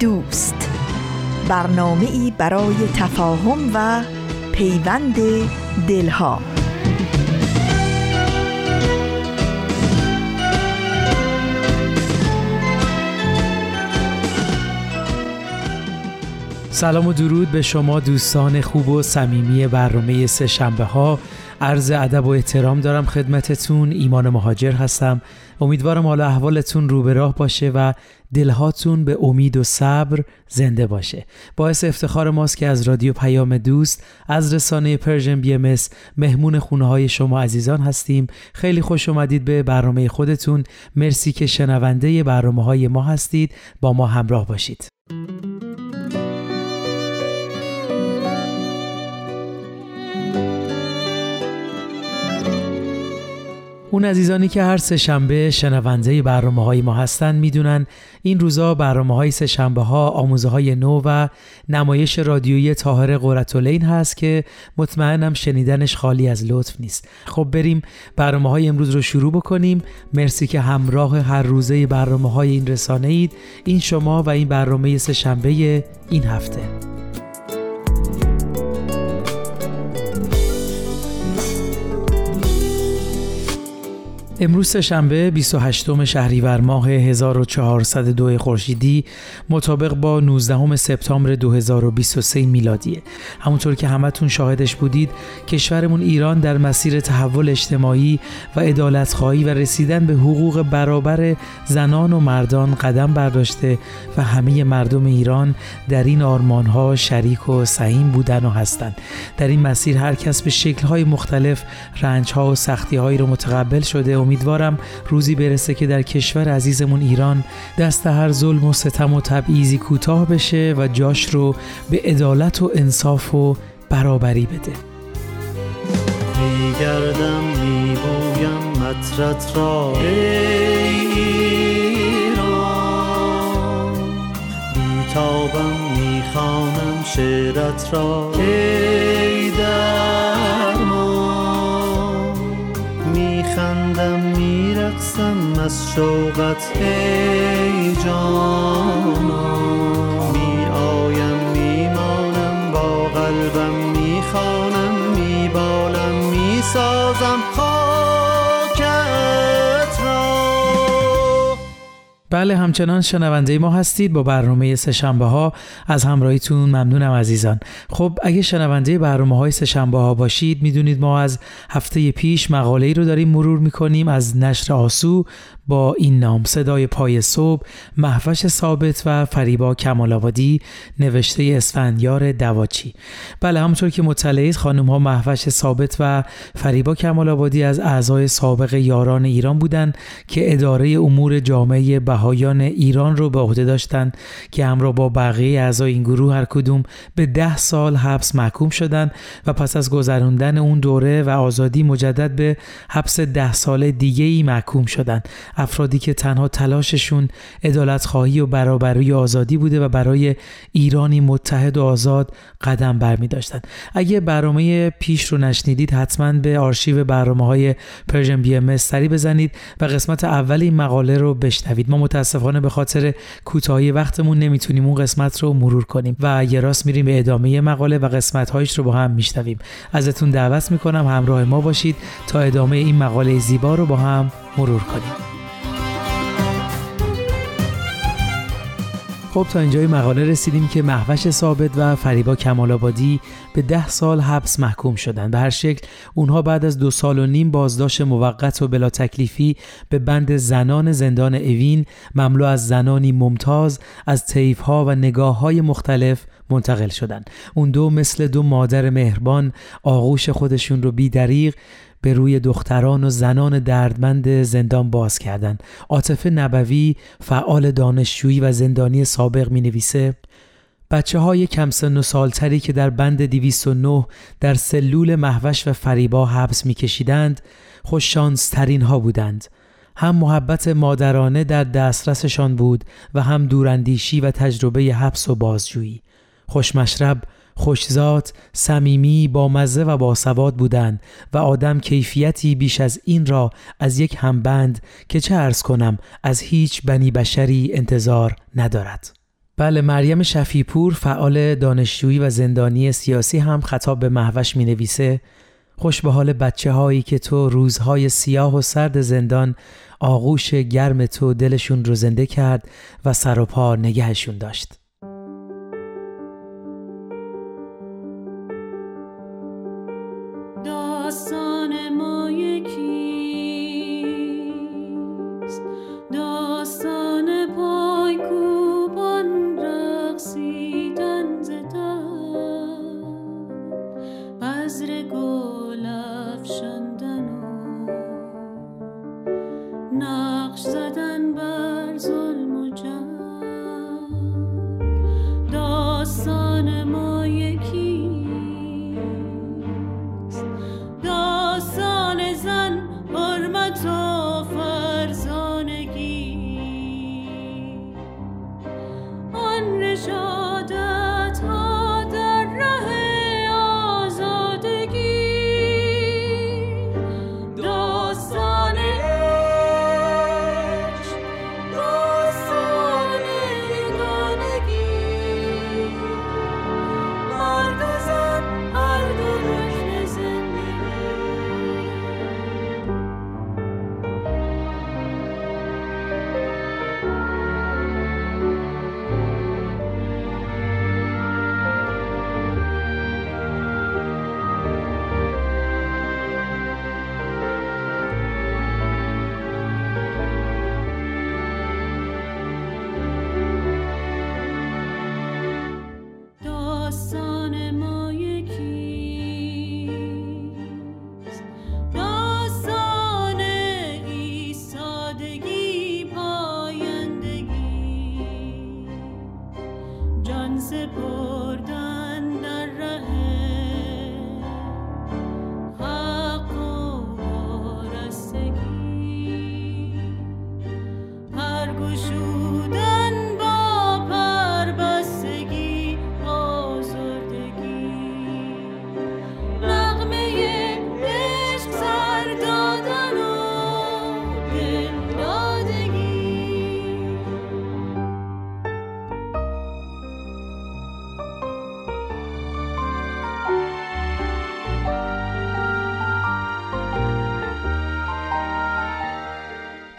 دوست. برنامه ای برای تفاهم و پیوند دلها. سلام و درود به شما دوستان خوب و صمیمی برنامه سه شنبه ها. عرض ادب و احترام دارم خدمتتون. ایمان مهاجر هستم. امیدوارم حالا احوالتون رو به راه باشه و دلهاتون به امید و صبر زنده باشه. باعث افتخار ماست که از رادیو پیام دوست از رسانه Persian BMS مهمون خونه های شما عزیزان هستیم. خیلی خوش اومدید به برنامه خودتون. مرسی که شنونده برنامه های ما هستید. با ما همراه باشید. اون عزیزانی که هر سه شنبه شنونده برنامه های ما هستن می‌دونن این روزا برنامه های سه شنبه ها آموزه های نو و نمایش رادیویی تاهر قرتولین هست که مطمئنم شنیدنش خالی از لطف نیست. خب بریم برنامه های امروز رو شروع بکنیم. مرسی که همراه هر روزه برنامه های این رسانه اید این شما و این برنامه سه شنبه این هفته. امروز شنبه 28 شهریور ماه 1402 خورشیدی مطابق با 19 سپتامبر 2023 میلادیه. همونطور که همتون شاهدش بودید کشورمون ایران در مسیر تحول اجتماعی و عدالتخواهی و رسیدن به حقوق برابر زنان و مردان قدم برداشته و همه مردم ایران در این آرمانها شریک و سهیم بودن و هستند. در این مسیر هر کس به شکل‌های مختلف رنج‌ها و سختی‌هایی رو متقبل شده امیدوارم روزی برسه که در کشور عزیزمون ایران دست هر ظلم و ستم و تبعیضی کوتاه بشه و جاش رو به عدالت و انصاف و برابری بده. میگردم میبویم مطرت را ایران. بیتابم می‌خوانم شعرت را ای میخندم میرقصم از شوقت ای جانا. بله همچنان شنونده ما هستید با برنامه سهشنبه ها از همراهیتون ممنونم عزیزان. خب اگه شنونده برنامه های سهشنبه ها باشید می‌دونید ما از هفته پیش مقاله ای رو داریم مرور می‌کنیم از نشر آسو. با این نام صدای پای صبح محوش ثابت و فریبا کمال نوشته اسفندیار دواچی. بله همونطور که مطلعید خانم ها محوش ثابت و فریبا کمال از اعضای سابق یاران ایران بودند که اداره امور جامعه بهایان ایران رو به عهده داشتند که همراه با بقیه اعضای این گروه هر کدوم به ده سال حبس محکوم شدند و پس از گذراندن اون دوره و آزادی مجدد به حبس ده سال دیگه ای محکوم شدند. افرادی که تنها تلاششون عدالت خواهی و برابری و آزادی بوده و برای ایرانی متحد و آزاد قدم برمی داشتن. اگه برنامه پیش رو نشنیدید حتما به آرشیو برنامه های Persian BMS سری بزنید و قسمت اول این مقاله رو بشنوید. ما متاسفانه به خاطر کوتاهی وقتمون نمی‌تونیم اون قسمت رو مرور کنیم و یه راست میریم به ادامه مقاله و قسمت هایش رو با هم میشنویم. ازتون دعوت می‌کنم همراه ما باشید تا ادامه این مقاله زیبا رو با هم مرور کنیم. خب تا اینجای مقاله رسیدیم که محوش ثابت و فریبا کمال آبادی به ده سال حبس محکوم شدند. به هر شکل اونها بعد از دو سال و نیم بازداشت موقت و بلا تکلیفی به بند زنان زندان اوین مملو از زنانی ممتاز از طیف ها و نگاه های مختلف منتقل شدن اون دو مثل دو مادر مهربان آغوش خودشون رو بیدریق به روی دختران و زنان دردمند زندان باز کردند. عاطفه نبوی فعال دانشجویی و زندانی سابق می نویسه بچه های کم سن و سالتری که در بند 209 در سلول محوش و فریبا حبس می کشیدند خوششانسترین ها بودند. هم محبت مادرانه در دسترسشان بود و هم دوراندیشی و تجربه حبس و بازجویی. خوشمشرب خوشزات، صمیمی، با مزه و باسواد بودند و آدم کیفیتی بیش از این را از یک همبند که چه ارز کنم از هیچ بنی بشری انتظار ندارد. بله مریم شفیپور فعال دانشجویی و زندانی سیاسی هم خطاب به محوش می نویسه خوش به حال بچه هایی که تو روزهای سیاه و سرد زندان آغوش گرم تو دلشون رو زنده کرد و سر و پا نگهشون داشت.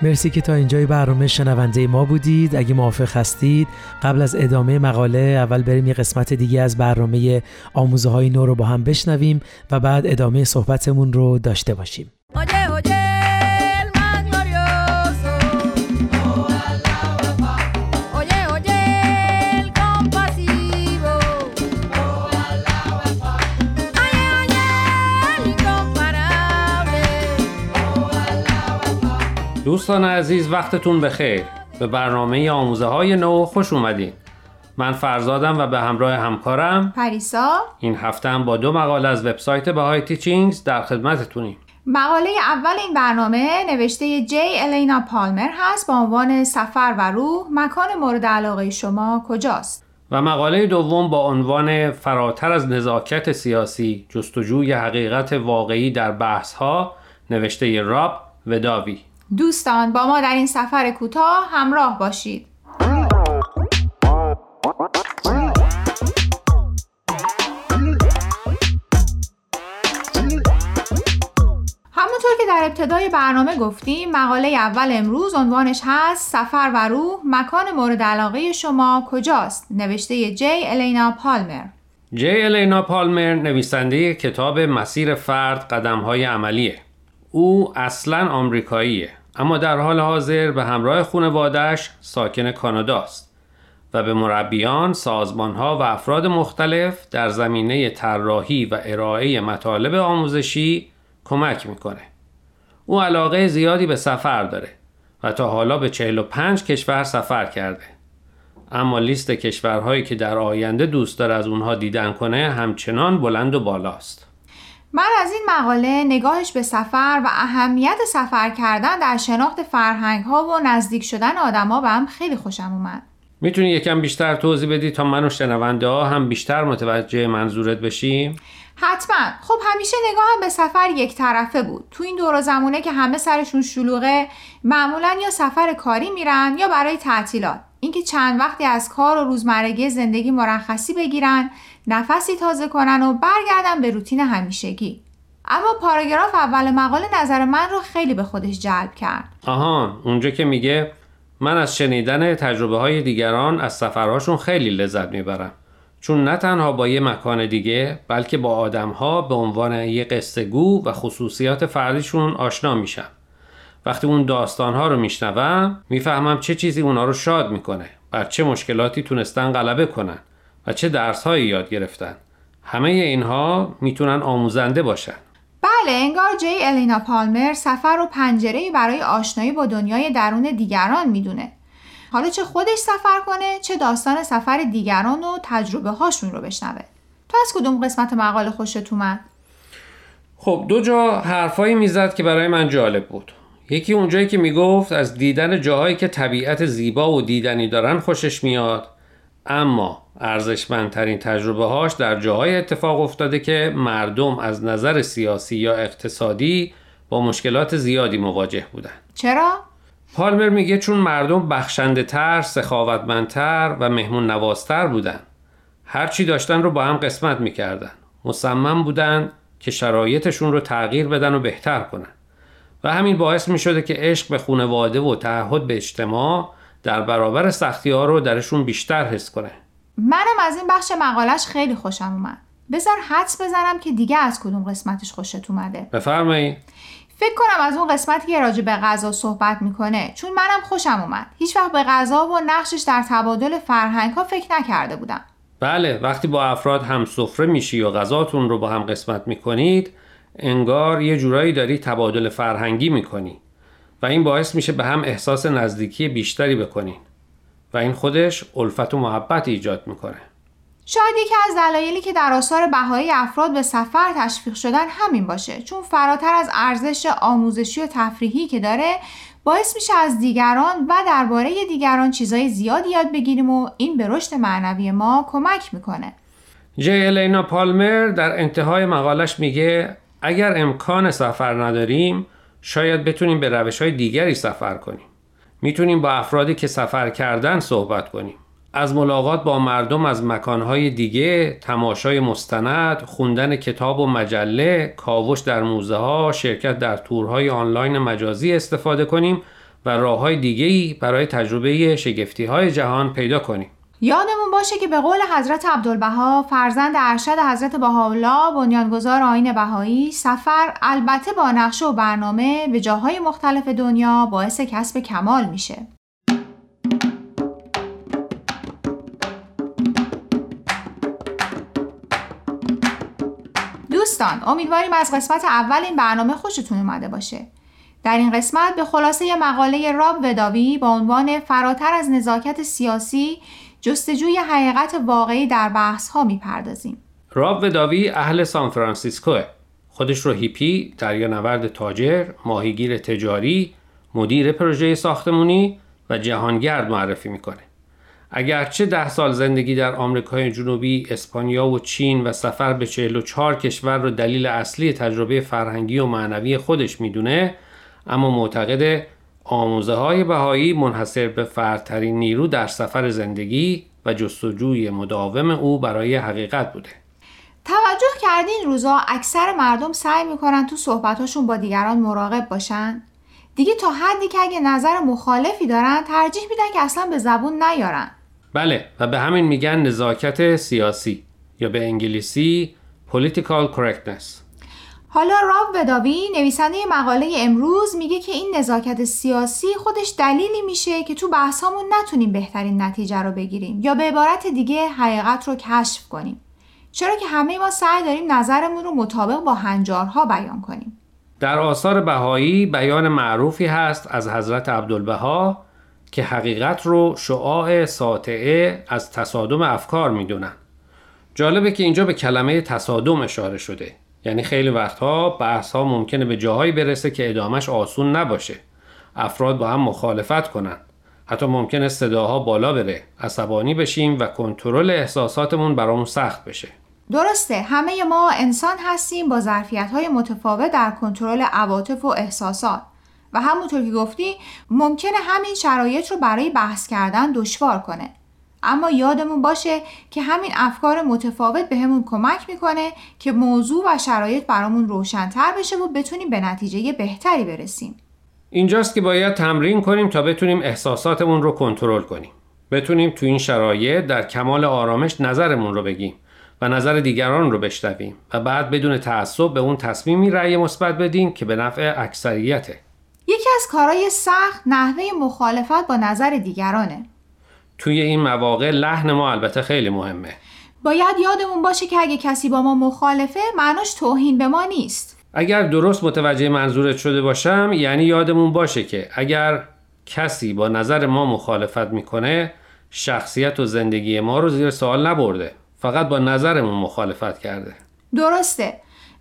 مرسی که تا اینجای برنامه شنونده ما بودید. اگه موافق هستید قبل از ادامه مقاله اول بریم یه قسمت دیگه از برنامه آموزه های نو رو با هم بشنویم و بعد ادامه صحبتمون رو داشته باشیم. دوستان عزیز وقتتون بخیر. به برنامه آموزه های نو خوش اومدین. من فرزادم و به همراه همکارم پریسا. این هفته هم با دو مقاله از وبسایت بهای تیچینگز در خدمتتونیم. مقاله اول این برنامه نوشته جی الینا پالمر هست با عنوان سفر و روح. مکان مورد علاقه شما کجاست؟ و مقاله دوم با عنوان فراتر از نزاکت سیاسی جستجوی حقیقت واقعی در بحث ها نوشته راب و داوی دوستان با ما در این سفر کوتاه همراه باشید. همونطور که در ابتدای برنامه گفتیم مقاله اول امروز عنوانش هست سفر و روح مکان مورد علاقه شما کجاست؟ نوشته جی الینا پالمر جی الینا پالمر نویسنده کتاب مسیر فرد قدم های عملیه. او اصلا آمریکاییه. اما در حال حاضر به همراه خانوادهش ساکن کانادا است و به مربیان، سازمانها و افراد مختلف در زمینه طراحی و ارائه مطالب آموزشی کمک می‌کنه. او علاقه زیادی به سفر داره و تا حالا به 45 کشور سفر کرده. اما لیست کشورهایی که در آینده دوست داره از اونها دیدن کنه همچنان بلند و بالاست. من از این مقاله نگاهش به سفر و اهمیت سفر کردن در شناخت فرهنگ ها و نزدیک شدن آدما به هم خیلی خوشم اومد. می‌تونی یکم بیشتر توضیح بدی تا من و شنونده ها هم بیشتر متوجه منظورت بشیم؟ حتما خب همیشه نگاهم به سفر یک طرفه بود تو این دور زمونه که همه سرشون شلوغه معمولا یا سفر کاری میرن یا برای تعطیلات اینکه چند وقتی از کار و روزمرگی زندگی مرخصی بگیرن نفسی تازه کنن و برگردن به روتین همیشگی. اما پاراگراف اول مقاله نظر من رو خیلی به خودش جلب کرد. آهان اونجا که میگه من از شنیدن تجربه های دیگران از سفرهاشون خیلی لذت می‌برم. چون نه تنها با یه مکان دیگه بلکه با آدمها به عنوان یه قصه گو و خصوصیات فردیشون آشنا میشم. وقتی اون داستانها رو میشنوم می‌فهمم چه چیزی اونا رو شاد می‌کنه بر چه مشکلاتی تونستن غلبه کنن. و چه درسهایی یاد گرفتن. همه اینها می‌تونن آموزنده باشن. بله انگار جی الینا پالمر سفر و پنجره برای آشنایی با دنیای درون دیگران می‌دونه. حالا چه خودش سفر کنه چه داستان سفر دیگران و تجربه هاشون رو بشنوه. تو از کدوم قسمت مقاله خوشت اومد؟ خب دو جا حرفایی می‌زد که برای من جالب بود. یکی اونجایی که می‌گفت از دیدن جاهایی که طبیعت زیبا و دیدنی دارن خوشش میاد اما ارزشمندترین تجربه هاش در جاهای اتفاق افتاده که مردم از نظر سیاسی یا اقتصادی با مشکلات زیادی مواجه بودن چرا؟ پالمر میگه چون مردم بخشنده تر، سخاوتمندتر و مهمون نوازتر بودن هرچی داشتن رو با هم قسمت می‌کردن. مصمم بودن که شرایطشون رو تغییر بدن و بهتر کنن. و همین باعث می شده که عشق به خانواده و تعهد به اجتماع در برابر سختی ها رو درشون بیشتر حس کنه منم از این بخش مقالش خیلی خوشم اومد. بذار حدس بزنم که دیگه از کدوم قسمتش خوشت اومده. بفرمایید فکر کنم از اون قسمتی که راجع به غذا صحبت می‌کنه چون منم خوشم اومد. هیچ وقت به غذا و نقشش در تبادل فرهنگ ها فکر نکرده بودم. بله وقتی با افراد هم سفره میشی و غذاتون رو با هم قسمت می‌کنید انگار یه جورایی داری تبادل فرهنگی می‌کنی و این باعث میشه به هم احساس نزدیکی بیشتری بکنین. و این خودش الفت و محبت ایجاد می‌کنه. شاید یکی از دلایلی که در آثار بهایی افراد به سفر تشویق شدن همین باشه چون فراتر از ارزش آموزشی و تفریحی که داره باعث میشه از دیگران و درباره دیگران چیزای زیادی یاد بگیریم و این به رشد معنوی ما کمک می‌کنه. جی الینا پالمر در انتهای مقالش میگه اگر امکان سفر نداریم شاید بتونیم به روش های دیگری سفر کنیم. می‌تونیم با افرادی که سفر کردن صحبت کنیم از ملاقات با مردم از مکانهای دیگه، تماشای مستند، خوندن کتاب و مجله، کاوش در موزه ها، شرکت در تورهای آنلاین مجازی استفاده کنیم و راه های دیگه برای تجربه شگفتی های جهان پیدا کنیم. یادمون باشه که به قول حضرت عبدالبها فرزند ارشد حضرت بهاءالله بنیانگذار آین بهایی سفر البته با نقشه و برنامه به جاهای مختلف دنیا باعث کسب کمال میشه. دوستان امیدواریم از قسمت اول این برنامه خوشتون اومده باشه. در این قسمت به خلاصه مقاله راب وداوی با عنوان فراتر از نزاکت سیاسی جستجوی حقیقت واقعی در بحث ها می‌پردازیم. راب وداوی اهل سان فرانسیسکوه. خودش رو هیپی، نورد تاجر، ماهیگیر تجاری، مدیر پروژه ساختمونی و جهانگرد معرفی می‌کنه. اگرچه ده سال زندگی در آمریکای جنوبی، اسپانیا و چین و سفر به 44 کشور رو دلیل اصلی تجربه فرهنگی و معنوی خودش می‌دونه، اما معتقد آموزه های بهایی منحصر به فردترین نیرو در سفر زندگی و جستجوی مداوم او برای حقیقت بوده. توجه کردین روزا اکثر مردم سعی می‌کنن تو صحبتاشون با دیگران مراقب باشن؟ دیگه تا حدی که اگه نظر مخالفی دارن ترجیح میدن که اصلا به زبون نیارن. بله و به همین میگن نزاکت سیاسی یا به انگلیسی political correctness. حالا راب وداوی نویسنده مقاله امروز میگه که این نزاکت سیاسی خودش دلیلی میشه که تو بحثامون نتونیم بهترین نتیجه رو بگیریم یا به عبارت دیگه حقیقت رو کشف کنیم. چرا که همه ما سعی داریم نظرمون رو مطابق با هنجارها بیان کنیم. در آثار بهایی بیان معروفی هست از حضرت عبدالبها که حقیقت رو شعاع ساطعه از تصادم افکار می‌دونن. جالبه که اینجا به کلمه تصادم اشاره شده. یعنی خیلی وقتها بحث ها ممکنه به جاهایی برسه که ادامش آسون نباشه. افراد با هم مخالفت کنن حتی ممکنه صداها بالا بره. عصبانی بشیم و کنترل احساساتمون برامون سخت بشه. درسته. همه ما انسان هستیم با ظرفیت های متفاوت در کنترل عواطف و احساسات. و همونطور که گفتی ممکنه همین شرایط رو برای بحث کردن دشوار کنه. اما یادمون باشه که همین افکار متفاوت بهمون به کمک می‌کنه که موضوع و شرایط برامون روشنتر بشه و بتونیم به نتیجه بهتری برسیم. اینجاست که باید تمرین کنیم تا بتونیم احساساتمون رو کنترل کنیم. بتونیم تو این شرایط در کمال آرامش نظرمون رو بگیم و نظر دیگران رو بشنویم و بعد بدون تعصب به اون تصمیمی رأی مثبت بدیم که به نفع اکثریته. یکی از کارهای سخت نحوه مخالفت با نظر دیگرانه. توی این مواقع لحن ما البته خیلی مهمه. باید یادمون باشه که اگه کسی با ما مخالفه معناش توهین به ما نیست. اگر درست متوجه منظورت شده باشم یعنی یادمون باشه که اگر کسی با نظر ما مخالفت می‌کنه شخصیت و زندگی ما رو زیر سوال نبرده. فقط با نظرمون مخالفت کرده. درسته.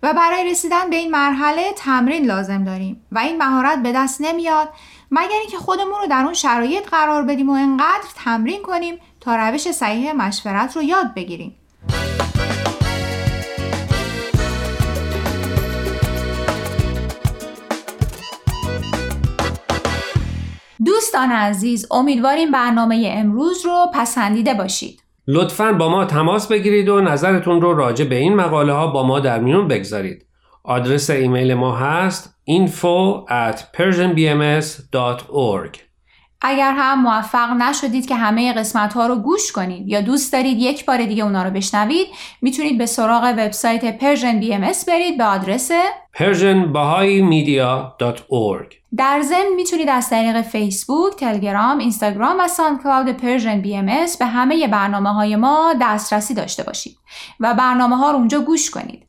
و برای رسیدن به این مرحله تمرین لازم داریم. و این مهارت به دست نمیاد. مگر اینکه خودمون رو در اون شرایط قرار بدیم و انقدر تمرین کنیم تا روش صحیح مشورت رو یاد بگیریم. دوستان عزیز امیدواریم برنامه امروز رو پسندیده باشید. لطفا با ما تماس بگیرید و نظرتون رو راجع به این مقاله ها با ما در میون بگذارید. آدرس ایمیل ما هست info at persianbms.org اگر هم موفق نشدید که همه قسمت ها رو گوش کنید یا دوست دارید یک بار دیگه اونا رو بشنوید می‌تونید به سراغ وبسایت Persian BMS برید به آدرس persianbahaimedia.org در ضمن می‌تونید از طریق فیسبوک، تلگرام، اینستاگرام و ساندکلاود Persian BMS به همه برنامه های ما دسترسی داشته باشید و برنامه ها رو اونجا گوش کنید.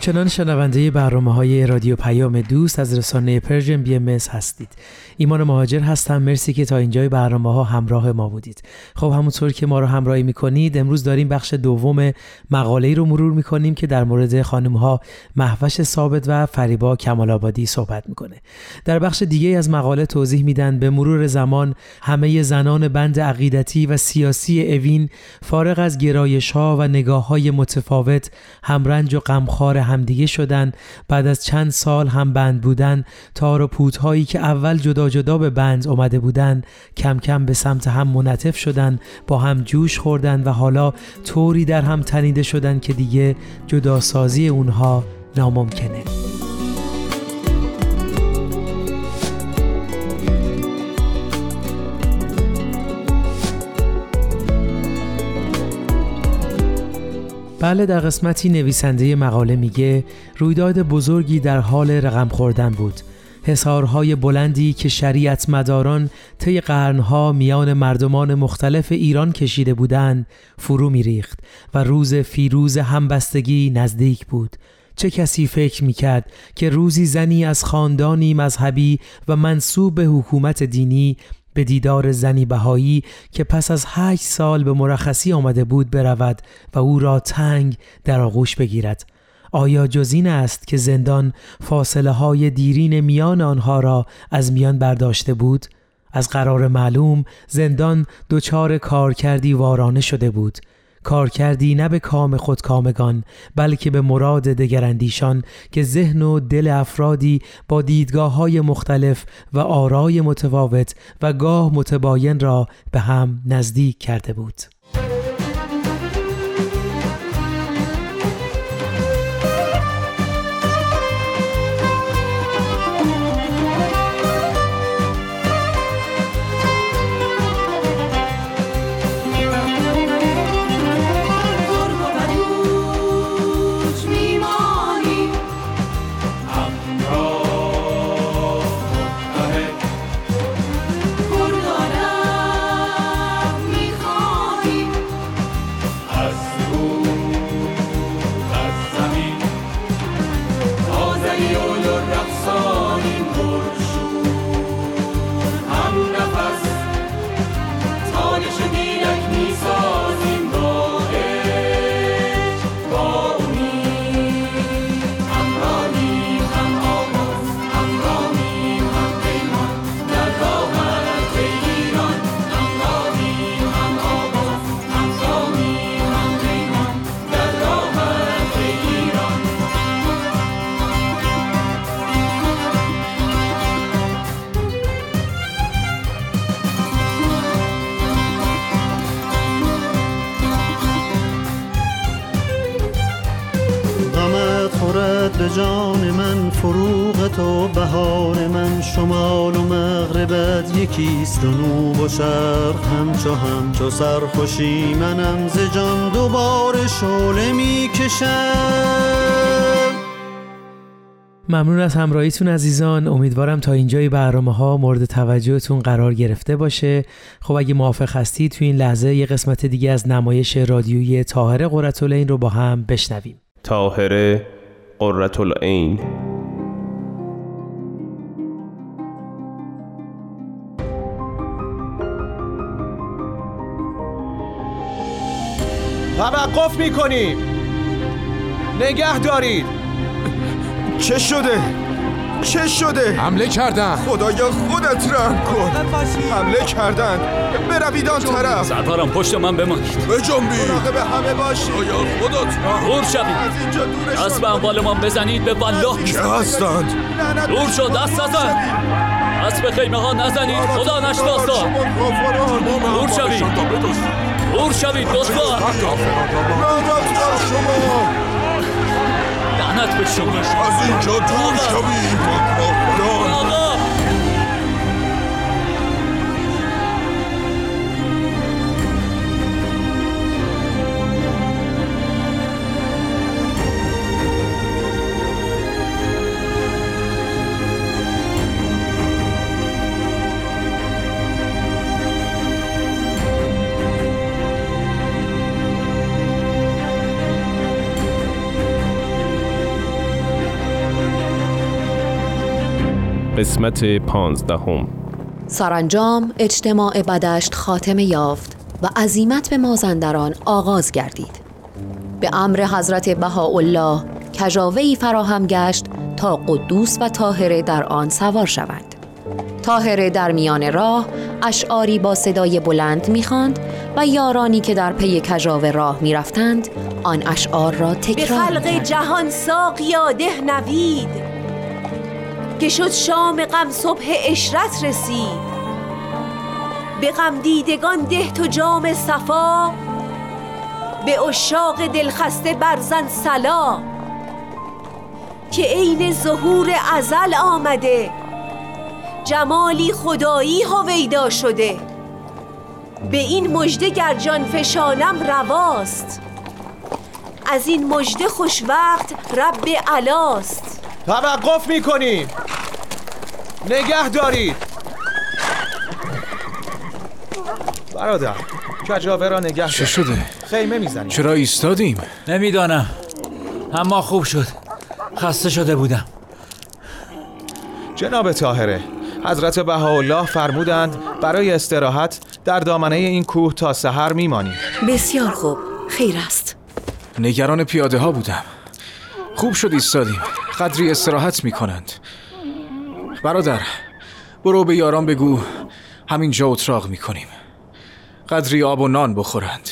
همچنان شنونده برنامه های رادیو پیام دوست از رسانه Persian BMS هستید. ایمان مهاجر هستم. مرسی که تا اینجای برنامه ها همراه ما بودید. خب همونطور که ما رو همراهی می‌کنید امروز داریم بخش دوم مقاله رو مرور می‌کنیم که در مورد خانم ها مهوش ثابت و فریبا کمال آبادی صحبت می‌کنه. در بخش دیگه از مقاله توضیح میدن به مرور زمان همه زنان بند عقیدتی و سیاسی اوین فارغ از گرایش ها و نگاه های متفاوت همرنج و غمخوار همدیگه شدن. بعد از چند سال هم بند بودن تار و پوت که اول جدا جدا به بند اومده بودن کم کم به سمت هم منطف شدن با هم جوش خوردن و حالا طوری در هم تنیده شدن که دیگه جداسازی اونها ناممکنه. بله در قسمتی نویسنده مقاله میگه رویداد بزرگی در حال رقم خوردن بود. حسارهای بلندی که شریعت مداران طی قرنها میان مردمان مختلف ایران کشیده بودند فرو میریخت و روز فیروز همبستگی نزدیک بود. چه کسی فکر می‌کرد که روزی زنی از خاندانی مذهبی و منصوب به حکومت دینی به دیدار زنی بهایی که پس از هشت سال به مرخصی آمده بود برود و او را تنگ در آغوش بگیرد آیا جز این است که زندان فاصله های دیرین میان آنها را از میان برداشته بود؟ از قرار معلوم زندان دچار کار کردی وارانه شده بود کار کردی نه به کام خودکامگان بلکه به مراد دگراندیشان که ذهن و دل افرادی با دیدگاه های مختلف و آرای متفاوت و گاه متباین را به هم نزدیک کرده بود. یکیست و نوب و شرق همچو همچو سرخوشی منم ز جان دوباره شعله می‌کشم. ممنون از همراهیتون عزیزان. امیدوارم تا اینجای برنامه ها مورد توجهتون قرار گرفته باشه. خب اگه موافق هستی تو این لحظه یه قسمت دیگه از نمایش رادیویی تاهره قرتالعین رو با هم بشنویم. تاهره قرة توقف می‌کنیم نگه دارید چه شده؟ چه شده؟ حمله کردن. خدایا خودت رحم کن. حمله کردن. بروید آن طرف. سرکارم پشت من بمانید. به جنبی به همه باشید. خدایا خودت دور شوید. از اینجا دورش دست به اموالمان بزنید به والله. که هستند؟ دور شو دست نزن دست به خیمه ها نزنید. خدا نشناسا. دور شوید. دور شوید شما لعنت به شما از اینجا دور شوید قسمت پانزدهم. سرانجام اجتماع بدشت خاتمه یافت و عزیمت به مازندران آغاز گردید. به امر حضرت بهاءالله کجاوهی فراهم گشت تا قدوس و طاهره در آن سوار شوند. طاهره در میان راه اشعاری با صدای بلند می‌خواند و یارانی که در پی کجاوه راه می‌رفتند آن اشعار را به تکرار خلق می‌کردند. جهان ساقیا ده نوید. که شد شام غم صبح اشرت رسید. به غم دیدگان ده تو جام صفا به اشاق دلخسته برزن سلا که عین ظهور ازل آمده جمالی خدایی هویدا شده. به این مژده گر جان فشانم رواست. از این مژده خوش وقت رب علاست. توقف می‌کنیم نگه دارید برادر کجاوه را نگه چه شده؟ خیمه می‌زنیم. چرا ایستادیم؟ نمی‌دانم. اما خوب شد. خسته شده بودم. جناب تاهره حضرت بهاءالله فرمودند برای استراحت در دامنه این کوه تا سحر میمانیم بسیار خوب. خیر است. نگران پیاده ها بودم. خوب شد ایستادیم. قدری استراحت می کنند برادر برو به یاران بگو همینجا اتراق می کنیم قدری آب و نان بخورند.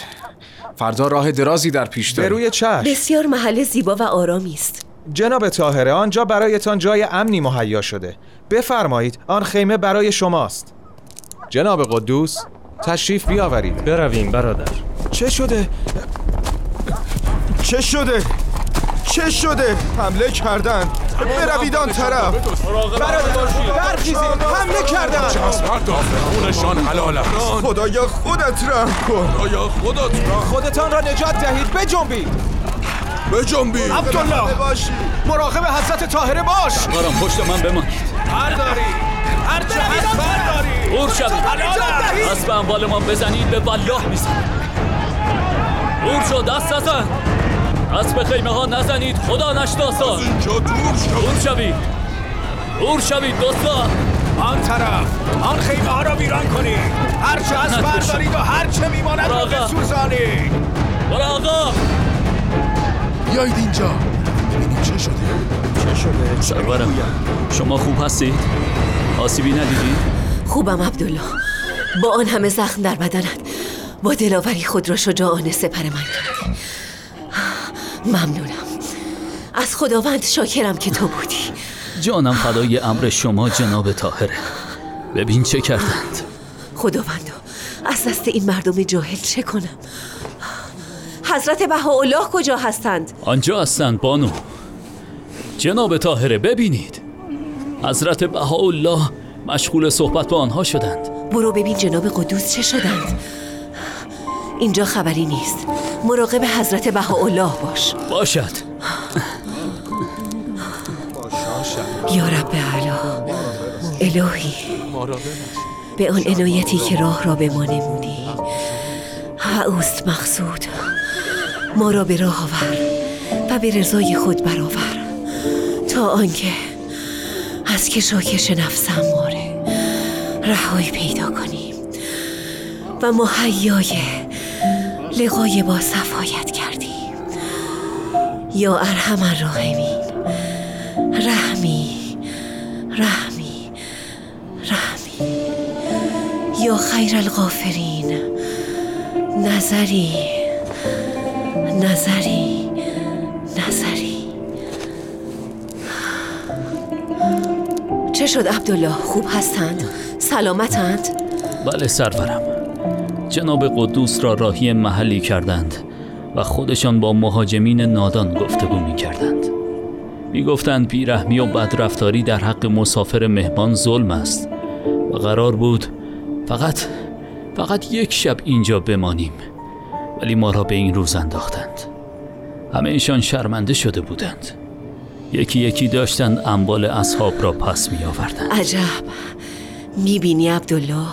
فردا راه درازی در پیش داریم. روی چشم. بسیار محل زیبا و آرامی است. جناب تاهره آنجا برایتان جای امنی مهیا شده. بفرمایید آن خیمه برای شماست. جناب قدوس تشریف بیاورید. برویم برادر. چه شده؟ چه شده؟ چه شده؟ حمله کردند بروید آن طرف برخیزید. حمله کردند خونشان حلال است. خدایا خودت رحم کن. خدایا خودت رحم خودتان را نجات دهید. بجنبید. بجنبید. عبدالله مراقب حضرت طاهره باش. سرکارم پشت من بمانید. برداری هر چه هست برداری دور شوید. اسب اموال ما بزنید به والله می‌زنید. شد دست نزن اسب خیمه ها نزنید. خدا نشناسان. اینجا دور شو. دور شوید. دور شوید دوستان. آن طرف آن خیمه ها را ویران کنید. هر چه نه، بردارید و هر چه میماند را. بسوزانید. برو آقا. بیایید اینجا. ببینیم چه شده. چه شده؟ سرورم. شما خوب هستید؟ آسیبی ندیدید؟ خوبم عبدالله. با آن همه زخم در بدنت. با دلاوری خود را شجاعانه سپر من کردی ممنونم. از خداوند شاکرم که تو بودی. جانم فدای امر شما جناب طاهره. ببین چه کردند. خداوندا از دست این مردم جاهل چه کنم؟ حضرت بهاءالله کجا هستند؟ آنجا هستند بانو. جناب طاهره ببینید. حضرت بهاءالله مشغول صحبت با آنها شدند. برو ببین جناب قدوس چه شدند. اینجا خبری نیست. مراقب حضرت بهاءالله باش. باشد. یا رب علا الهی. به آن عنایتی که راه را به ما نمودی. اوست مقصود. ما را به راه آور و به رضای خود برآور. تا آنکه از کشاکش نفس اماره رهایی پیدا کنیم. و مهیای لقای با صفایت کردیم یا ارحم الراحمین. رحمی رحمی رحمی. یا خیر الغافرین. نظری نظری نظری. چه شد عبدالله؟ خوب هستند؟ سلامتند؟ بله سرورم. جناب قدوس را راهی محلی کردند و خودشان با مهاجمین نادان گفتگو می کردند می گفتند بیرحمی و بدرفتاری در حق مسافر مهمان ظلم است و قرار بود فقط فقط یک شب اینجا بمانیم ولی ما را به این روز انداختند. همه ایشان شرمنده شده بودند. یکی یکی داشتند اموال اصحاب را پس می آوردند عجب. می‌بینی عبدالله؟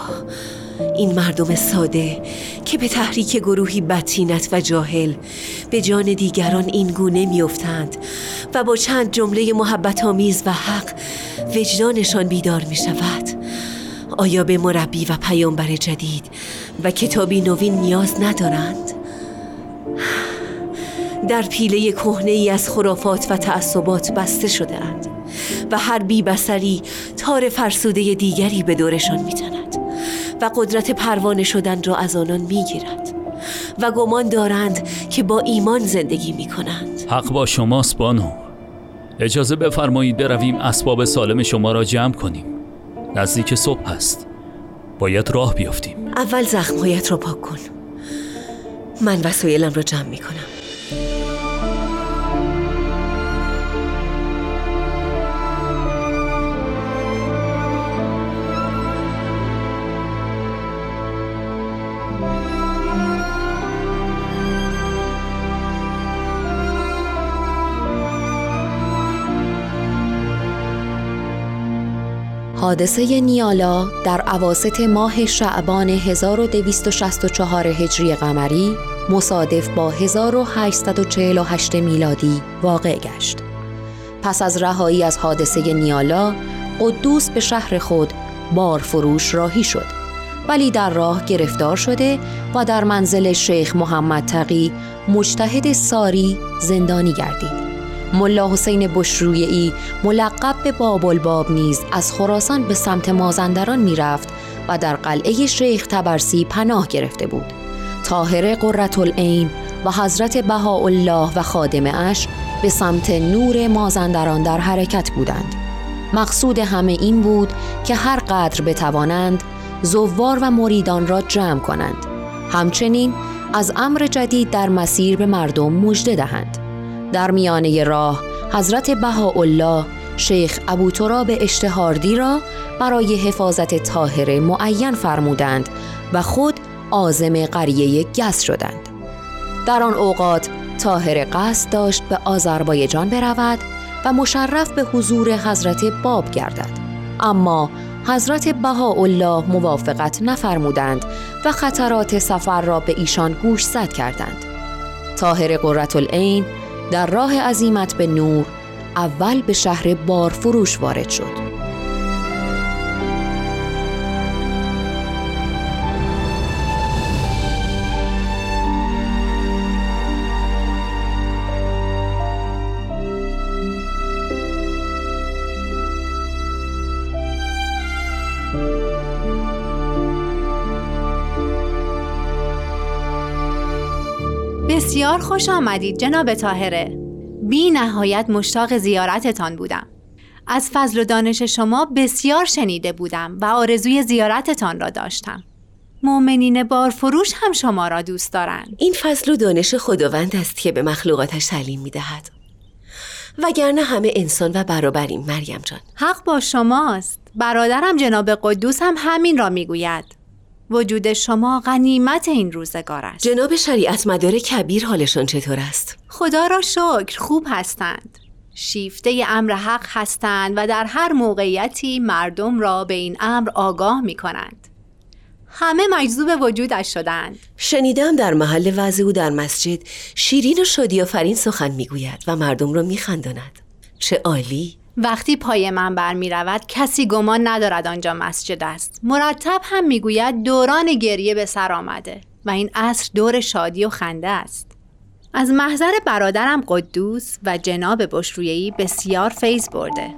این مردم ساده که به تحریک گروهی بدتینت و جاهل به جان دیگران این گونه میافتند و با چند جمله محبت آمیز و حق وجدانشان بیدار می شود آیا به مربی و پیامبر جدید و کتابی نوین نیاز ندارند؟ در پیله کهنه ای از خرافات و تعصبات بسته شده اند و هر بی بسری تار فرسوده دیگری به دورشان میتند و قدرت پروانه شدن را از آنان می‌گیرد. و گمان دارند که با ایمان زندگی می‌کنند. حق با شماست بانو. اجازه بفرمایید برویم اسباب سالم شما را جمع کنیم. نزدیک صبح است. باید راه بیافتیم. اول زخمهایت را پاک کن. من وسایلم را جمع می‌کنم. حادثه نیالا در عواست ماه شعبان 1264 هجری قمری مصادف با 1848 میلادی واقع گشت. پس از رهایی از حادثه نیالا، قدوس به شهر خود بار فروش راهی شد. ولی در راه گرفتار شده و در منزل شیخ محمد تقی مجتهد ساری زندانی گردید. ملا حسین بشرویی ملقب به باب الباب نیز از خراسان به سمت مازندران می‌رفت و در قلعه شیخ تبرسی پناه گرفته بود. طاهر قررت العین و حضرت بهاءالله و خادم اش به سمت نور مازندران در حرکت بودند. مقصود همه این بود که هر قدر بتوانند زوار و مریدان را جمع کنند. همچنین از امر جدید در مسیر به مردم مژده دهند. در میانه راه حضرت بهاءالله شیخ ابو تراب اشتهاردی را برای حفاظت طاهره معین فرمودند و خود آزم قریه گس شدند. در آن اوقات طاهر قصد داشت به آذربایجان برود و مشرف به حضور حضرت باب گردد اما حضرت بهاءالله موافقت نفرمودند و خطرات سفر را به ایشان گوش زد کردند طاهر قررت العین در راه عزیمت به نور اول به شهر بارفروش وارد شد. بسیار خوش آمدید جناب تاهره بی نهایت مشتاق زیارتتان بودم. از فضل و دانش شما بسیار شنیده بودم و آرزوی زیارتتان را داشتم. مؤمنین بارفروش هم شما را دوست دارند. این فضل و دانش خداوند است که به مخلوقاتش تعلیم می دهد وگرنه همه انسان و برابریم مریم جان. حق با شماست. برادرم جناب قدوس هم همین را می‌گوید. وجود شما غنیمت این روزگار است. جناب شریعت مدار کبیر حالشان چطور است؟ خدا را شکر خوب هستند. شیفته امر حق هستند و در هر موقعیتی مردم را به این امر آگاه می کنند همه مجذوب وجودش شدند. شنیدم در محل وضع او در مسجد شیرین و شادی آفرین سخن می‌گوید و مردم را میخنداند. چه عالی! وقتی پای من بر می رود کسی گمان ندارد آنجا مسجد است. مرتب هم می‌گوید دوران گریه به سر آمده و این عصر دور شادی و خنده است. از محضر برادرم قدوس و جناب بشرویی بسیار فیض برده.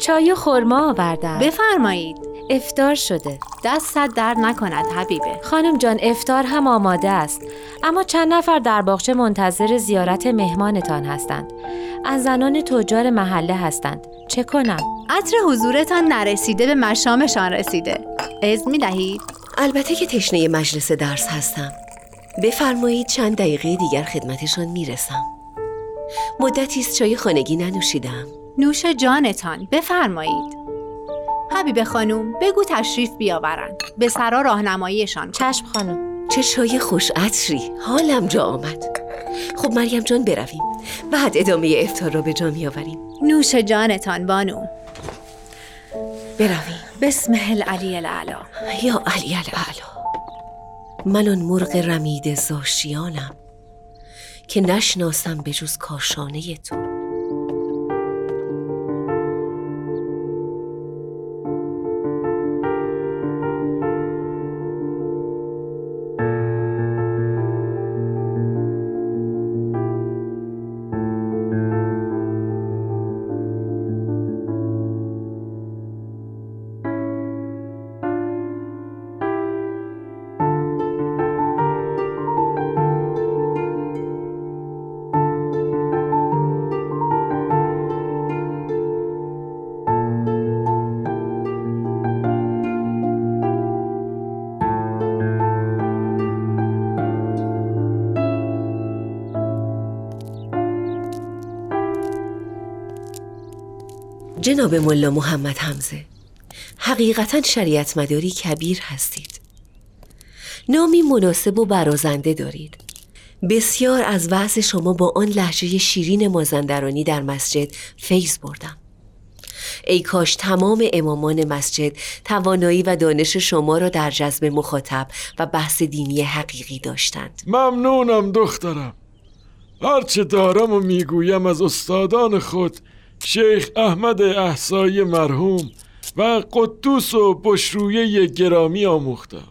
چای و خورما آوردم. بفرمایید. افتار شده. دستت در نکند حبیبه. خانم جان افتار هم آماده است. اما چند نفر در باغچه منتظر زیارت مهمانتان هستند. از زنان تجار محله هستند. چه کنم؟ عطر حضورتان نرسیده به مشامشان رسیده. از می دهید؟ البته که تشنه مجلس درس هستم. بفرمایید چند دقیقه دیگر خدمتشان می‌رسم. مدتی است چای خانگی ننوشیدم. نوش جانتان بفرمایید. حبیب خانوم بگو تشریف بیاورند به سرا راهنماییشان. چشم خانم. چه چای خوش عطری. حالم جا آمد. خب مریم جان برویم. بعد ادامه افتار را به جا میآوریم. نوش جانتان بانو. برویم. بسم العلی الاعلا. یا علی الاعلا. من آن مرغ رمید زاشیانم که نشناسم به جز کاشانه تو. جناب ملا محمد حمزه حقیقتا شریعت مداری کبیر هستید. نامی مناسب و برازنده دارید. بسیار از وضع شما با آن لحجه شیرین مازندرانی در مسجد فیض بردم. ای کاش تمام امامان مسجد توانایی و دانش شما را در جذب مخاطب و بحث دینی حقیقی داشتند. ممنونم دخترم. هرچه دارم و می‌گویم از استادان خود شیخ احمد احسای مرحوم و قدوس و بشرویه گرامی آموختم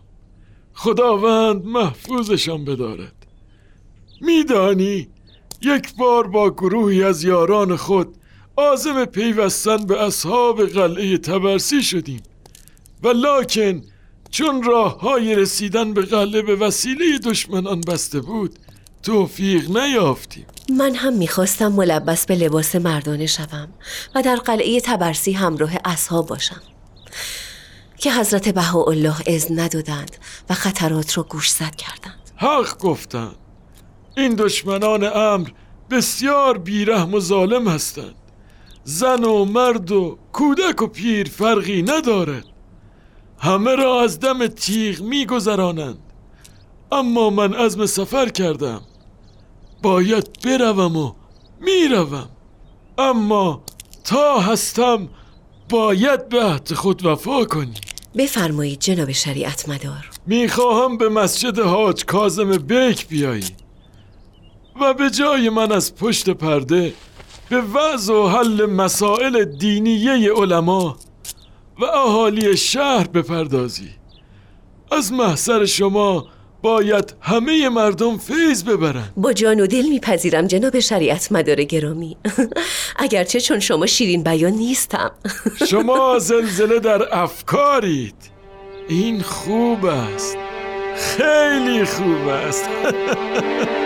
خداوند محفوظشان بدارد. میدانی یک بار با گروهی از یاران خود آزم پیوستن به اصحاب قلعه تبرسی شدیم. و لاکن چون راه های رسیدن به قلعه به وسیله دشمنان بسته بود توفیق نیافتیم. من هم می‌خواستم ملبس به لباس مردانه شوم و در قلعه تبرسی همراه اصحاب باشم. که حضرت بهاءالله اذن ندادند و خطرات را گوشزد کردند. حق گفتند. این دشمنان امر بسیار بیرحم و ظالم هستند. زن و مرد و کودک و پیر فرقی ندارد. همه را از دم تیغ میگذرانند. اما من عزم سفر کردم. باید بروم و می‌روم. اما تا هستم باید به عهد خود وفا کنی. بفرمایید جناب شریعت مدار. می‌خواهم به مسجد حاج کازم بیک بیایی و به جای من از پشت پرده به وضع و حل مسائل دینیه علما و اهالی شهر بپردازی. از محضر شما باید همه مردم فیض ببرن. با جان و دل میپذیرم جناب شریعت مدار گرامی. اگرچه چون شما شیرین بیان نیستم. شما زلزله در افکارید. این خوب است. خیلی خوب است.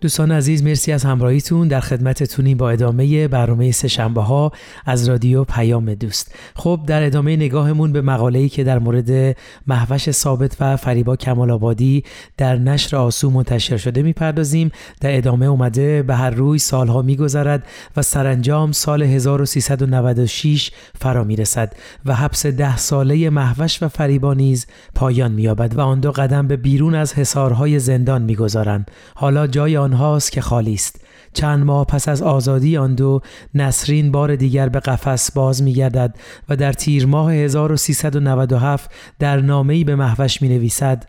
دوستان عزیز مرسی از همراهیتون در خدمتتونی با ادامه برنامه سهشنبه ها از رادیو پیام دوست. خب در ادامه نگاهمون به مقاله‌ای که در مورد محوش ثابت و فریبا کمال آبادی در نشر آسو منتشر شده می‌پردازیم. در ادامه اومده به هر روی سالها میگذرد و سرانجام سال 1396 فرا می‌رسد و حبس ده ساله محوش و فریبا نیز پایان مییابد و آن دو قدم به بیرون از حصارهای زندان می‌گذارند. حالا جای آنهاست که خالی است چند ماه پس از آزادی آن دو نسرین بار دیگر به قفس باز می گردد و در تیر ماه 1397 در نامه‌ای به محوش می نویسد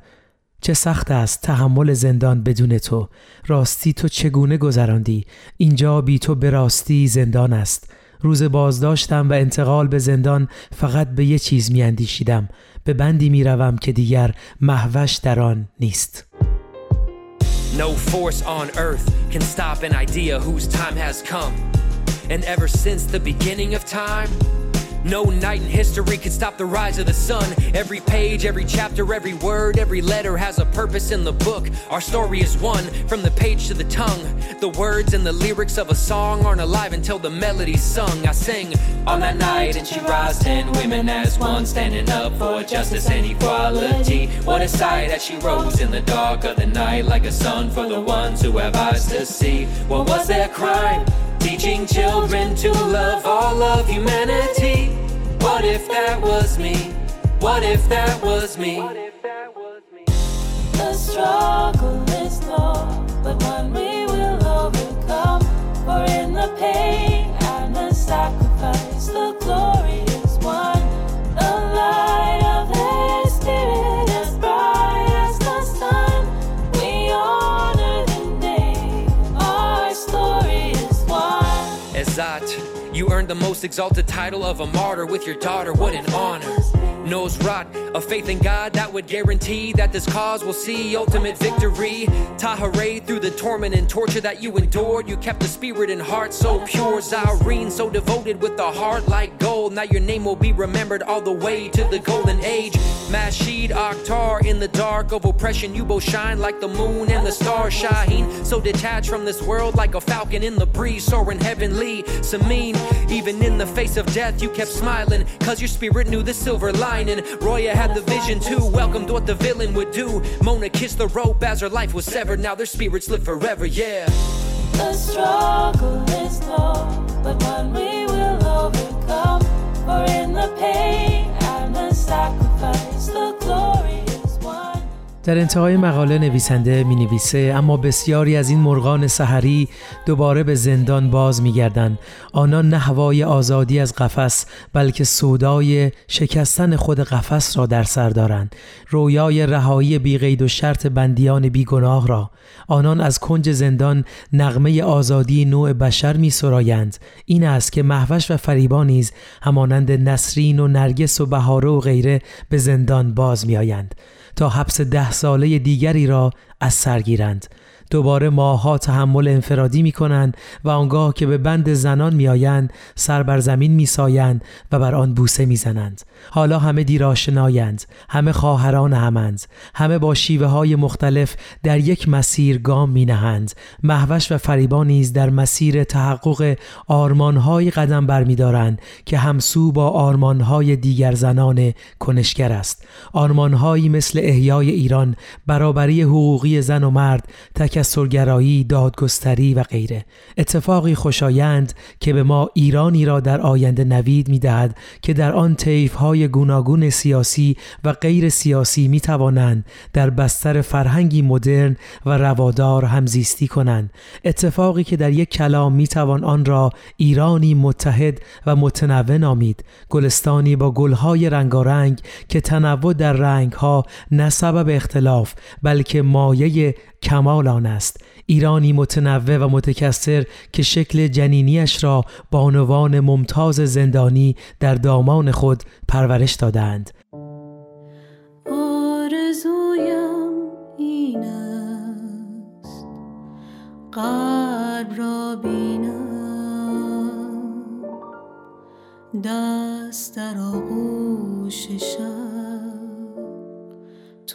چه سخت است تحمل زندان بدون تو. راستی تو چگونه گذراندی؟ اینجا بی تو به راستی زندان است. روز بازداشتم و انتقال به زندان فقط به یه چیز می اندیشیدم به بندی می روم که دیگر محوش در آن نیست. No force on earth can stop an idea whose time has come. And ever since the beginning of time, no night in history could stop the rise of the sun. Every page, every chapter, every word, every letter has a purpose in the book. Our story is one from the page to the tongue. The words and the lyrics of a song aren't alive until the melody's sung. I sing on that night, and she rise ten women as one, standing up for justice and equality. What a sight as she rose in the dark of the night, like a sun for the ones who have eyes to see. What was their crime? Teaching children to love all of humanity. What if that was me? What if that was me? The struggle is long, but the most exalted title of a martyr with your daughter. What an honor. Nose rot, a faith in God that would guarantee that this cause will see ultimate victory. Tahare through the torment and torture that you endured. You kept the spirit and heart so pure. Zyrene so devoted with a heart like gold. Now your name will be remembered all the way to the golden age. Mashid Akhtar in the dark of oppression. You both shine like the moon and the stars. Shaheen so detached from this world like a falcon in the breeze. Soaring heavenly. Samin, even in the face of death, you kept smiling. Cause your spirit knew the silver lining. Roya had the vision too. Welcomed what the villain would do. Mona kissed the rope as her life was severed. Now their spirits live forever, yeah. The struggle is long, but one we will overcome. For in the pain and the sacrifice, the glory. در انتهای مقاله نویسنده می نویسه اما بسیاری از این مرغان سحری دوباره به زندان باز می گردن. آنان نه هوای آزادی از قفس بلکه سودای شکستن خود قفس را در سر دارند. رویای رهایی بی قید و شرط بندیان بیگناه را آنان از کنج زندان نغمه آزادی نوع بشر می سرایند. این است که محوش و فریبا نیز همانند نسرین و نرگس و بهاره و غیره به زندان باز می آیند. تا حبس ده ساله دیگری را از سر گیرند. دوباره ماها تحمل انفرادی می کنند و آنگاه که به بند زنان می آیند سر بر زمین می سایند و بر آن بوسه می زنند. حالا همه دیر آشنایند همه خواهران همند همه با شیوه های مختلف در یک مسیر گام می نهند محوش و فریبا نیز در مسیر تحقق آرمانهای قدم برمیدارند که همسو با آرمانهای دیگر زنان کنشگر است آرمانهایی مثل احیای ایران برابری حقوقی زن و مرد تکسرگرایی دادگستری و غیره. اتفاقی خوشایند که به ما ایرانی را در آینده نوید می دهد که در آن طیف های گوناگون سیاسی و غیر سیاسی می توانند در بستر فرهنگی مدرن و روادار همزیستی کنند. اتفاقی که در یک کلام می توان آن را ایرانی متحد و متنوع نامید. گلستانی با گلهای رنگارنگ که تنوع در رنگها نه سبب اختلاف بلکه مایه کمال آن است. ایرانی متنوع و متکثر که شکل جنینیش را بانوان ممتاز زندانی در دامان خود پرورش دادند. آرزویم این است. قلب را بینم. دست در آغوش شب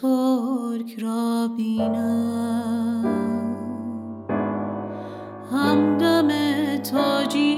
ترک را بینم. همدم تاجیک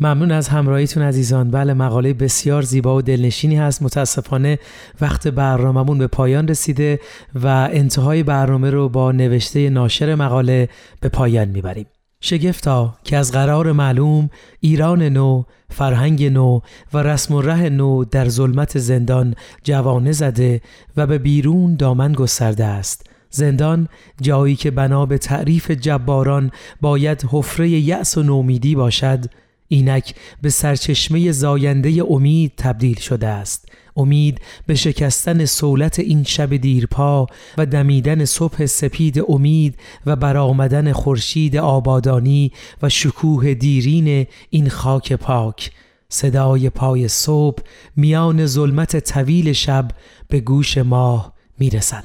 ممنون از همراهیتون عزیزان. بله مقاله بسیار زیبا و دلنشینی هست. متاسفانه وقت برنامهمون به پایان رسیده و انتهای برنامه رو با نوشته ناشر مقاله به پایان می‌بریم. شگفتا که از قرار معلوم ایران نو فرهنگ نو و رسم و ره نو در ظلمت زندان جوانه زده و به بیرون دامن گسترده است. زندان جایی که بنا به تعریف جباران باید حفره یأس و نومیدی باشد اینک به سرچشمه زاینده امید تبدیل شده است. امید به شکستن سولت این شب دیرپا و دمیدن صبح سپید امید و برآمدن خورشید آبادانی و شکوه دیرین این خاک پاک. صدای پای صبح میان ظلمت طویل شب به گوش ماه می‌رسد.